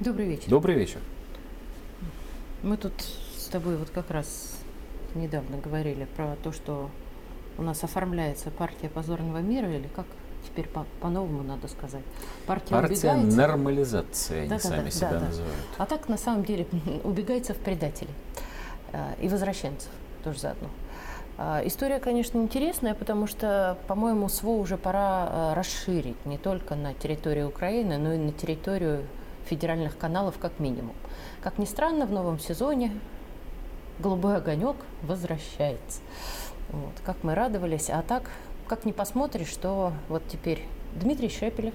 Добрый вечер. Добрый вечер. Мы тут с тобой вот как раз недавно говорили про то, что у нас оформляется партия позорного мира, или как теперь по- по-новому надо сказать. Партия, Партия убегается. нормализации, они Да, да, сами да, себя да, да. называют. А так на самом деле убегается в предателей и возвращенцев тоже заодно. А, История, конечно, интересная, потому что, по-моему, СВО уже пора э, расширить не только на территорию Украины, но и на территорию федеральных каналов как минимум. Как ни странно, в новом сезоне голубой огонек возвращается. Вот, как мы радовались. А так, как не посмотришь, что вот теперь Дмитрий Шепелев,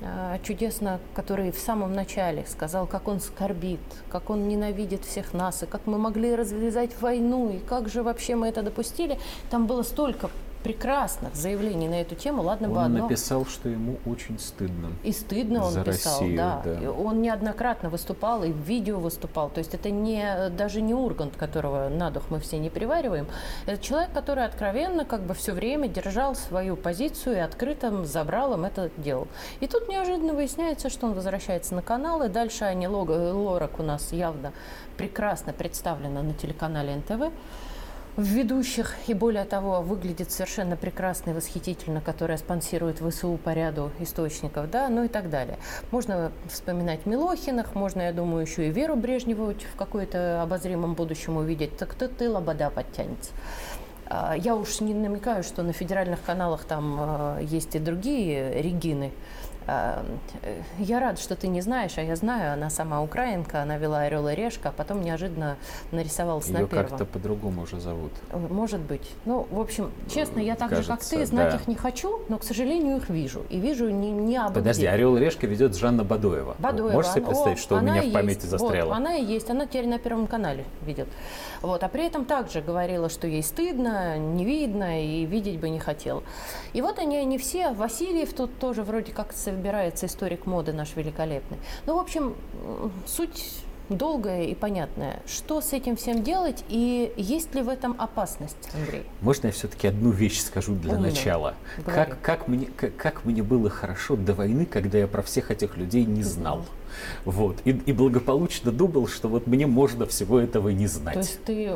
а, чудесно, который в самом начале сказал, как он скорбит, как он ненавидит всех нас, и как мы могли развязать войну, и как же вообще мы это допустили. Там было столько прекрасных заявлений на эту тему. Ладно бы Он одно. написал, что ему очень стыдно. И стыдно он За писал, Россию, да. да. Он неоднократно выступал и в видео выступал. То есть это не даже не Ургант, которого на дух мы все не привариваем. Это человек, который откровенно как бы все время держал свою позицию и открытым забралом это делал. И тут неожиданно выясняется, что он возвращается на канал, и дальше Ани Лог- Лорак у нас явно прекрасно представлена на телеканале НТВ в ведущих, и более того, выглядит совершенно прекрасно и восхитительно, которая спонсирует ВСУ по ряду источников, да, ну и так далее. Можно вспоминать Милохиных, можно, я думаю, еще и Веру Брежневу в какой-то обозримом будущем увидеть, так то ты лобода подтянется. А, Я уж не намекаю, что на федеральных каналах там э, есть и другие Регины. А, э, Я рада, что ты не знаешь, а я знаю, она сама украинка, она вела «Орел и решка», а потом неожиданно нарисовалась на первом. как-то по-другому уже зовут. Э, Может быть. Ну, в общем, честно, я так же, как Кажется, ты, знать да. их не хочу, но, к сожалению, их вижу. И вижу не, не абы Подожди. Орел и Решка ведет Жанна Бадоева. Бадоева. Можешь себе представить, что у меня и в памяти есть. застряло? Вот, она и есть, она теперь на Первом канале ведет. Вот. А при этом также говорила, что ей стыдно, не видно и видеть бы не хотела. И вот они, они все. Васильев тут тоже вроде как собирается историк моды наш великолепный. Ну, в общем, суть долгая и понятная. Что с этим всем делать и есть ли в этом опасность, Андрей? Можно я все-таки одну вещь скажу для Умно. начала? Говори. Как, как, мне, как, как мне было хорошо до войны, когда я про всех этих людей не знал. Вот. И, и благополучно думал, что вот мне можно всего этого не знать. То есть ты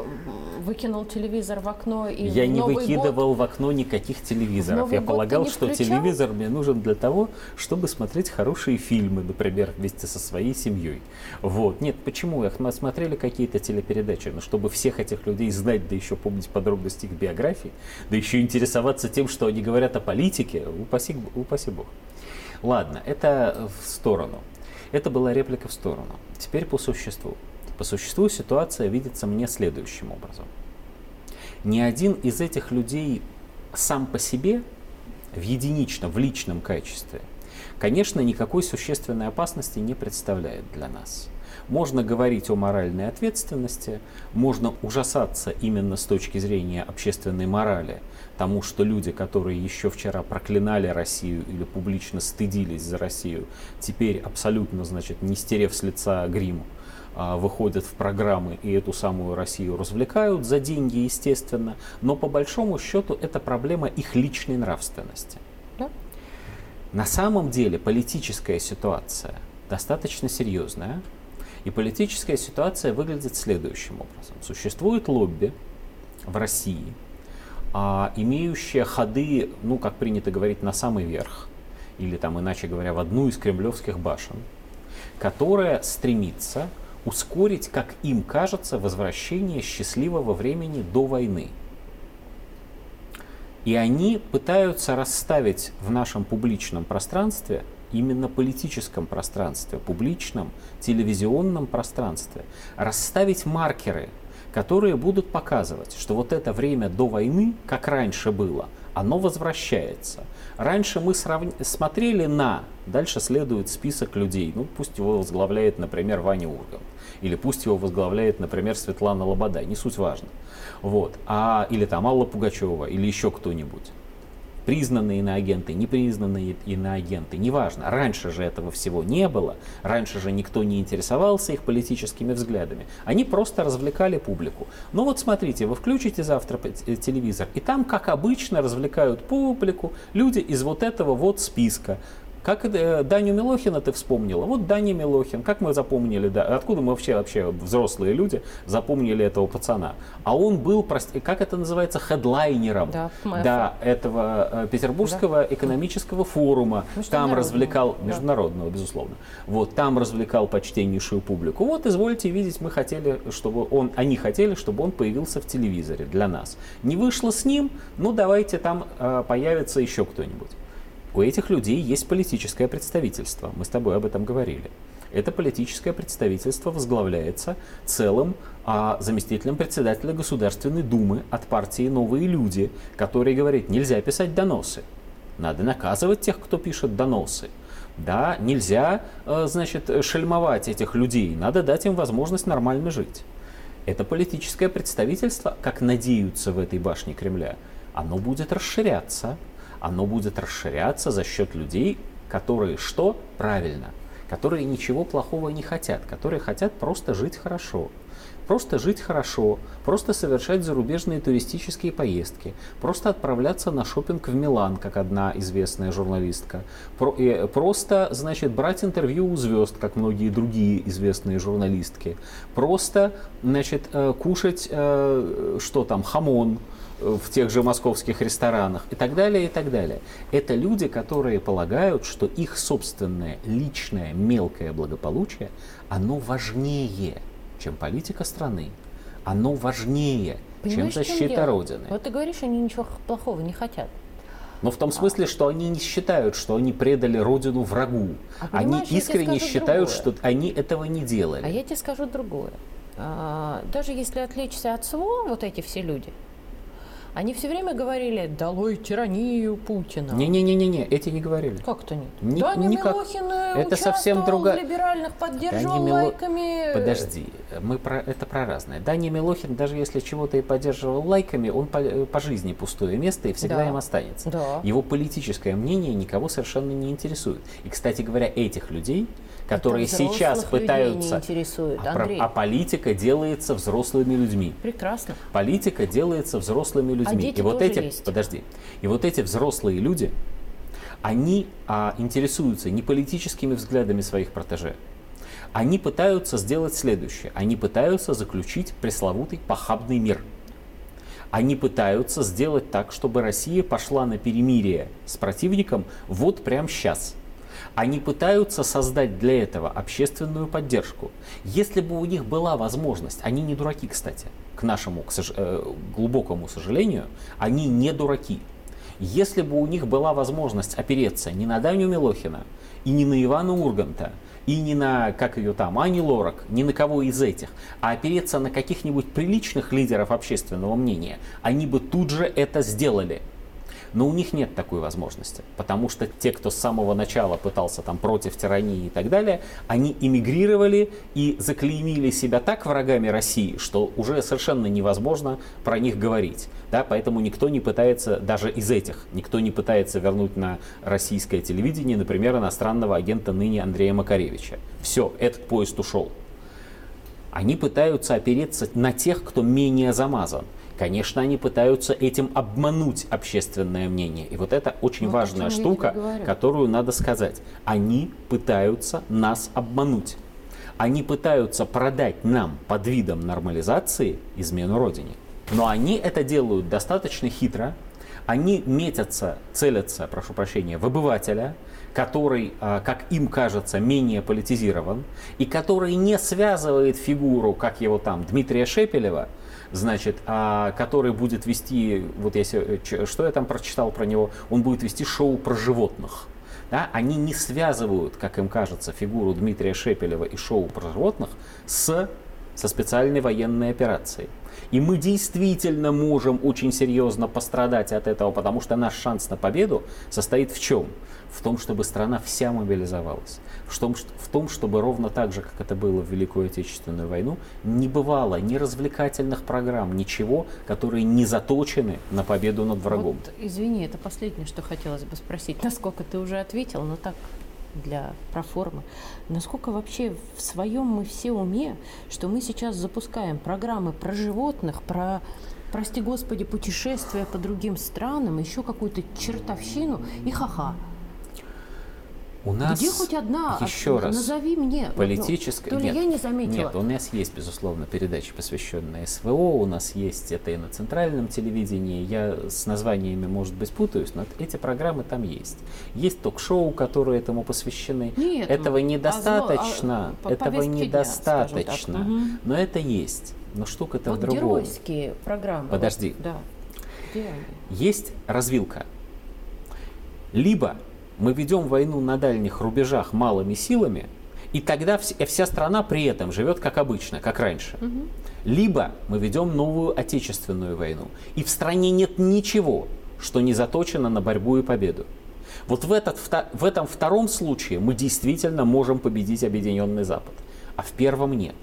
выкинул телевизор в окно и Я в не Новый выкидывал год в окно никаких телевизоров. Я полагал, что включал? телевизор мне нужен для того, чтобы смотреть хорошие фильмы, например, вместе со своей семьей. Вот. Нет, почему? Мы смотрели какие-то телепередачи, но чтобы всех этих людей знать, да еще помнить подробности их биографии, да еще интересоваться тем, что они говорят о политике, упаси, упаси бог. Ладно, это в сторону. Это была реплика в сторону. Теперь по существу. По существу ситуация видится мне следующим образом ни один из этих людей сам по себе, в единичном, в личном качестве, конечно, никакой существенной опасности не представляет для нас. Можно говорить о моральной ответственности, можно ужасаться именно с точки зрения общественной морали, тому, что люди, которые еще вчера проклинали Россию или публично стыдились за Россию, теперь абсолютно, значит, не стерев с лица грим, а, выходят в программы и эту самую Россию развлекают за деньги, естественно, но по большому счету это проблема их личной нравственности. Да. На самом деле политическая ситуация достаточно серьезная, и политическая ситуация выглядит следующим образом. Существует лобби в России, а, имеющее ходы, ну, как принято говорить, на самый верх, или там, иначе говоря, в одну из кремлевских башен, которая стремится ускорить, как им кажется, возвращение счастливого времени до войны. И они пытаются расставить в нашем публичном пространстве, именно политическом пространстве, публичном телевизионном пространстве, расставить маркеры, которые будут показывать, что вот это время до войны, как раньше было, оно возвращается. Раньше мы сравн... смотрели на, дальше следует список людей, ну пусть его возглавляет, например, Ваня Ургант, или пусть его возглавляет, например, Светлана Лобода, не суть важно. Вот. А, или там Алла Пугачева, или еще кто-нибудь. Признанные иноагенты, непризнанные иноагенты, неважно. Раньше же этого всего не было, раньше же никто не интересовался их политическими взглядами. Они просто развлекали публику. Ну вот смотрите, вы включите завтра телевизор, и там, как обычно, развлекают публику люди из вот этого вот списка. Как э, Даню Милохина ты вспомнила? Вот Даня Милохин, как мы запомнили, да, откуда мы вообще, вообще взрослые люди запомнили этого пацана? А он был, как это называется, хедлайнером да, да, этого э, Петербургского да. экономического форума. Там развлекал, да. международного, безусловно. Вот, там развлекал почтеннейшую публику. Вот, извольте видеть, мы хотели, чтобы он, они хотели, чтобы он появился в телевизоре для нас. Не вышло с ним, ну давайте там э, появится еще кто-нибудь. У этих людей есть политическое представительство. Мы с тобой об этом говорили. Это политическое представительство возглавляется целым а, заместителем председателя Государственной Думы от партии «Новые люди», который говорит, нельзя писать доносы. Надо наказывать тех, кто пишет доносы. Да, нельзя, э, значит, шельмовать этих людей. Надо дать им возможность нормально жить. Это политическое представительство, как надеются в этой башне Кремля, оно будет расширяться оно будет расширяться за счет людей, которые что? Правильно. Которые ничего плохого не хотят, которые хотят просто жить хорошо. Просто жить хорошо, просто совершать зарубежные туристические поездки, просто отправляться на шопинг в Милан, как одна известная журналистка, про, э, просто, значит, брать интервью у звезд, как многие другие известные журналистки, просто, значит, э, кушать, э, что там, хамон, в тех же московских ресторанах и так далее, и так далее. Это люди, которые полагают, что их собственное личное мелкое благополучие, оно важнее, чем политика страны. Оно важнее, Понимаешь, чем защита чем Родины. Вот ты говоришь, они ничего плохого не хотят. Но в том а. смысле, что они не считают, что они предали родину врагу. А, они искренне считают, другое. что они этого не делали. А я тебе скажу другое. А, даже если отвлечься от СВО, вот эти все люди, они все время говорили «долой тиранию Путина». Не-не-не-не, эти не говорили. Как-то нет. Ни, Даня никак. Милохин это совсем другая... в либеральных, поддерживал Даня лайками. Подожди, мы про... это про разное. Даня Милохин, даже если чего-то и поддерживал лайками, он по, по жизни пустое место и всегда да. им останется. Да. Его политическое мнение никого совершенно не интересует. И, кстати говоря, этих людей которые сейчас пытаются... интересует, а, а политика делается взрослыми людьми. Прекрасно. Политика делается взрослыми людьми. А дети и вот эти, есть. подожди, и вот эти взрослые люди, они а, интересуются не политическими взглядами своих протеже. Они пытаются сделать следующее. Они пытаются заключить пресловутый похабный мир. Они пытаются сделать так, чтобы Россия пошла на перемирие с противником вот прямо сейчас – они пытаются создать для этого общественную поддержку. Если бы у них была возможность, они не дураки, кстати, к нашему к сож... э, глубокому сожалению, они не дураки. Если бы у них была возможность опереться не на Даню Милохина и не на Ивана Урганта, и не на, как ее там, Ани Лорак, ни на кого из этих, а опереться на каких-нибудь приличных лидеров общественного мнения, они бы тут же это сделали. Но у них нет такой возможности, потому что те, кто с самого начала пытался там против тирании и так далее, они эмигрировали и заклеймили себя так врагами России, что уже совершенно невозможно про них говорить. Да, поэтому никто не пытается, даже из этих, никто не пытается вернуть на российское телевидение, например, иностранного агента ныне Андрея Макаревича. Все, этот поезд ушел. Они пытаются опереться на тех, кто менее замазан. Конечно, они пытаются этим обмануть общественное мнение. И вот это очень ну, важная штука, которую надо сказать. Они пытаются нас обмануть. Они пытаются продать нам под видом нормализации измену Родине. Но они это делают достаточно хитро. Они метятся, целятся, прошу прощения, в обывателя, который, а, как им кажется, менее политизирован, и который не связывает фигуру, как его там, Дмитрия Шепелева, значит, а, который будет вести, вот э, что я там прочитал про него, он будет вести шоу про животных. Да, они не связывают, как им кажется, фигуру Дмитрия Шепелева и шоу про животных с, со специальной военной операцией. И мы действительно можем очень серьезно пострадать от этого, потому что наш шанс на победу состоит в чем? В том, чтобы страна вся мобилизовалась. В том, в том, чтобы ровно так же, как это было в Великую Отечественную войну, не бывало ни развлекательных программ, ничего, которые не заточены на победу над врагом. Вот, извини, это последнее, что хотелось бы спросить. Насколько ты уже ответил, но так для проформы. Насколько вообще в своем мы все уме, что мы сейчас запускаем программы про животных, про прости господи, путешествия по другим странам, еще какую-то чертовщину и ха-ха. У нас Где хоть одна? еще раз Назови мне. политическая. То ли нет, я не заметила. Нет, у нас есть, безусловно, передачи, посвященные СВО. У нас есть это и на центральном телевидении. Я с названиями, может быть, путаюсь, но эти программы там есть. Есть ток-шоу, которые этому посвящены. Нет, этого ну, недостаточно. а а, по- этого повестки дня, недостаточно. так. Мгм. Но это есть. Но штука-то Вот в другом. геройские программы. Подожди. Вот, да. Где они? Есть развилка. Либо мы ведем войну на дальних рубежах малыми силами, и тогда вс- вся страна при этом живет как обычно, как раньше. Либо мы ведем новую отечественную войну, и в стране нет ничего, что не заточено на борьбу и победу. Вот в, этот, в этом втором случае мы действительно можем победить Объединенный Запад, а в первом нет.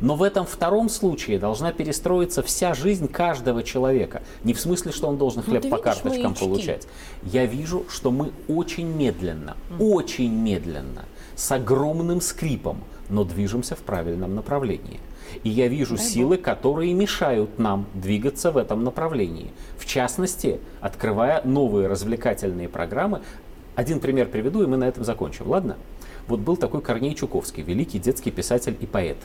Но в этом втором случае должна перестроиться вся жизнь каждого человека. Не в смысле, что он должен Ну, хлеб по карточкам получать. Я вижу, что мы очень медленно, очень медленно, с огромным скрипом, но движемся в правильном направлении. И я вижу Дай силы, которые мешают нам двигаться в этом направлении. В частности, открывая новые развлекательные программы. Один пример приведу, и мы на этом закончим. Ладно? Вот был такой Корней Чуковский, великий детский писатель и поэт.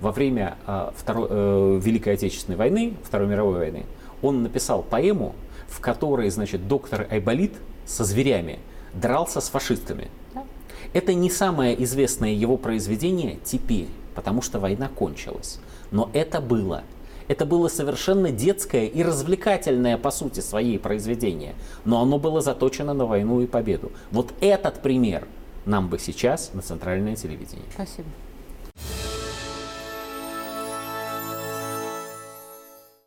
Во время а, Второй, э, Великой Отечественной войны, Второй мировой войны, он написал поэму, в которой, значит, доктор Айболит со зверями дрался с фашистами. Это не самое известное его произведение теперь, потому что война кончилась. Но это было. Это было совершенно детское и развлекательное по сути своей произведение. Но оно было заточено на войну и победу. Вот этот пример нам бы сейчас на центральное телевидение. Спасибо.